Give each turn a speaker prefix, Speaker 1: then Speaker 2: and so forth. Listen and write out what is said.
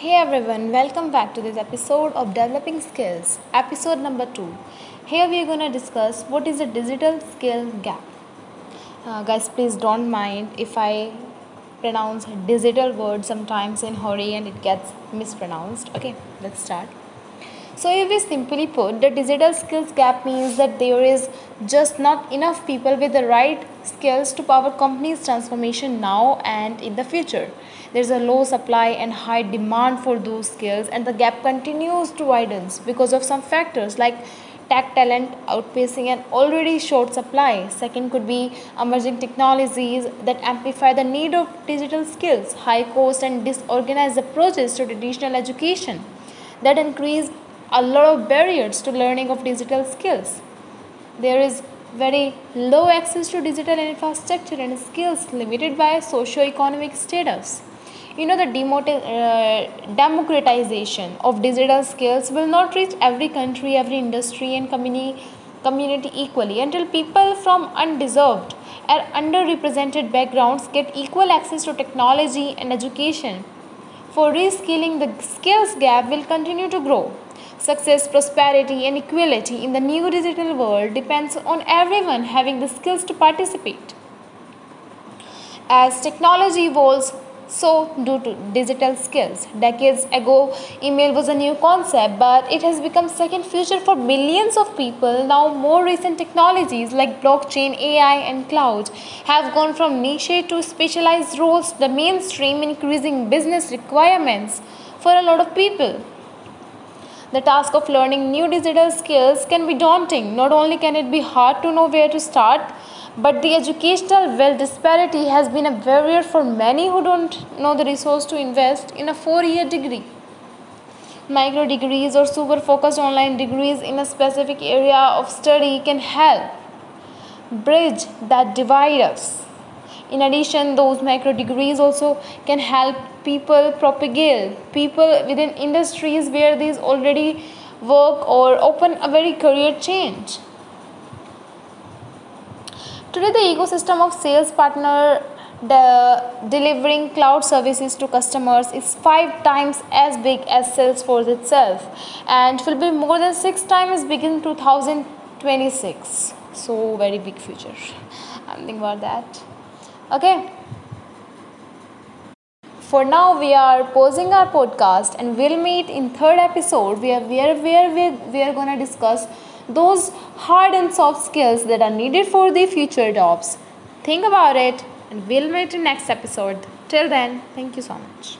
Speaker 1: Hey everyone, welcome back to this episode of Developing Skills, episode number 2. Here we are going to discuss what is a digital skill gap. Uh, guys, please don't mind if I pronounce digital word sometimes in hurry and it gets mispronounced. Okay, let's start. So, if we simply put, the digital skills gap means that there is just not enough people with the right skills to power companies' transformation now and in the future. There's a low supply and high demand for those skills, and the gap continues to widen because of some factors like tech talent outpacing an already short supply. Second could be emerging technologies that amplify the need of digital skills, high cost and disorganized approaches to traditional education that increase a lot of barriers to learning of digital skills. There is very low access to digital infrastructure and skills limited by socio-economic status. You know the uh, democratization of digital skills will not reach every country, every industry and community community equally until people from undeserved or underrepresented backgrounds get equal access to technology and education. For reskilling, the skills gap will continue to grow. Success, prosperity, and equality in the new digital world depends on everyone having the skills to participate. As technology evolves, so do to digital skills. Decades ago, email was a new concept, but it has become second future for millions of people. Now, more recent technologies like blockchain, AI, and cloud have gone from niche to specialized roles, the mainstream, increasing business requirements for a lot of people. The task of learning new digital skills can be daunting. Not only can it be hard to know where to start, but the educational wealth disparity has been a barrier for many who don't know the resource to invest in a four year degree. Micro degrees or super focused online degrees in a specific area of study can help bridge that divide us. In addition, those micro degrees also can help people propagate people within industries where these already work or open a very career change. Today, the ecosystem of sales partner the delivering cloud services to customers is five times as big as Salesforce itself and will be more than six times big in 2026. So, very big future. I'm thinking about that okay. For now we are pausing our podcast and we'll meet in third episode. Where where where we, we are going to discuss those hard and soft skills that are needed for the future jobs. Think about it and we'll meet in next episode. Till then thank you so much